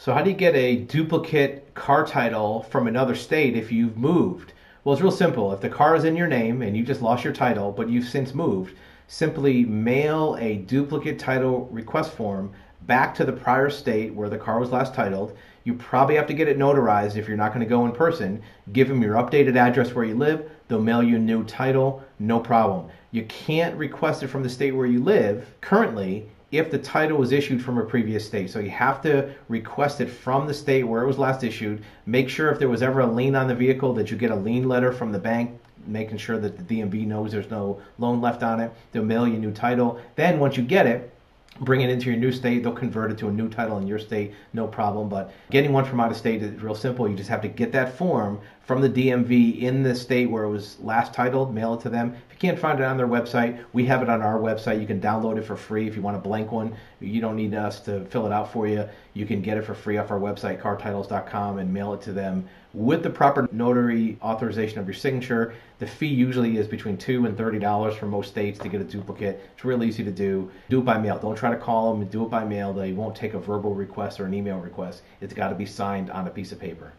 So, how do you get a duplicate car title from another state if you've moved? Well, it's real simple. If the car is in your name and you just lost your title, but you've since moved, simply mail a duplicate title request form back to the prior state where the car was last titled. You probably have to get it notarized if you're not going to go in person. Give them your updated address where you live. They'll mail you a new title, no problem. You can't request it from the state where you live currently if the title was issued from a previous state. So you have to request it from the state where it was last issued. Make sure if there was ever a lien on the vehicle that you get a lien letter from the bank making sure that the DMV knows there's no loan left on it. They'll mail you a new title. Then once you get it, bring it into your new state. They'll convert it to a new title in your state, no problem. But getting one from out of state is real simple. You just have to get that form from the DMV in the state where it was last titled, mail it to them. If you can't find it on their website, we have it on our website. You can download it for free if you want a blank one. You don't need us to fill it out for you. You can get it for free off our website, cartitles.com, and mail it to them with the proper notary authorization of your signature. The fee usually is between two and thirty dollars for most states to get a duplicate. It's real easy to do. Do it by mail. Don't try to call them. And do it by mail. They won't take a verbal request or an email request. It's got to be signed on a piece of paper.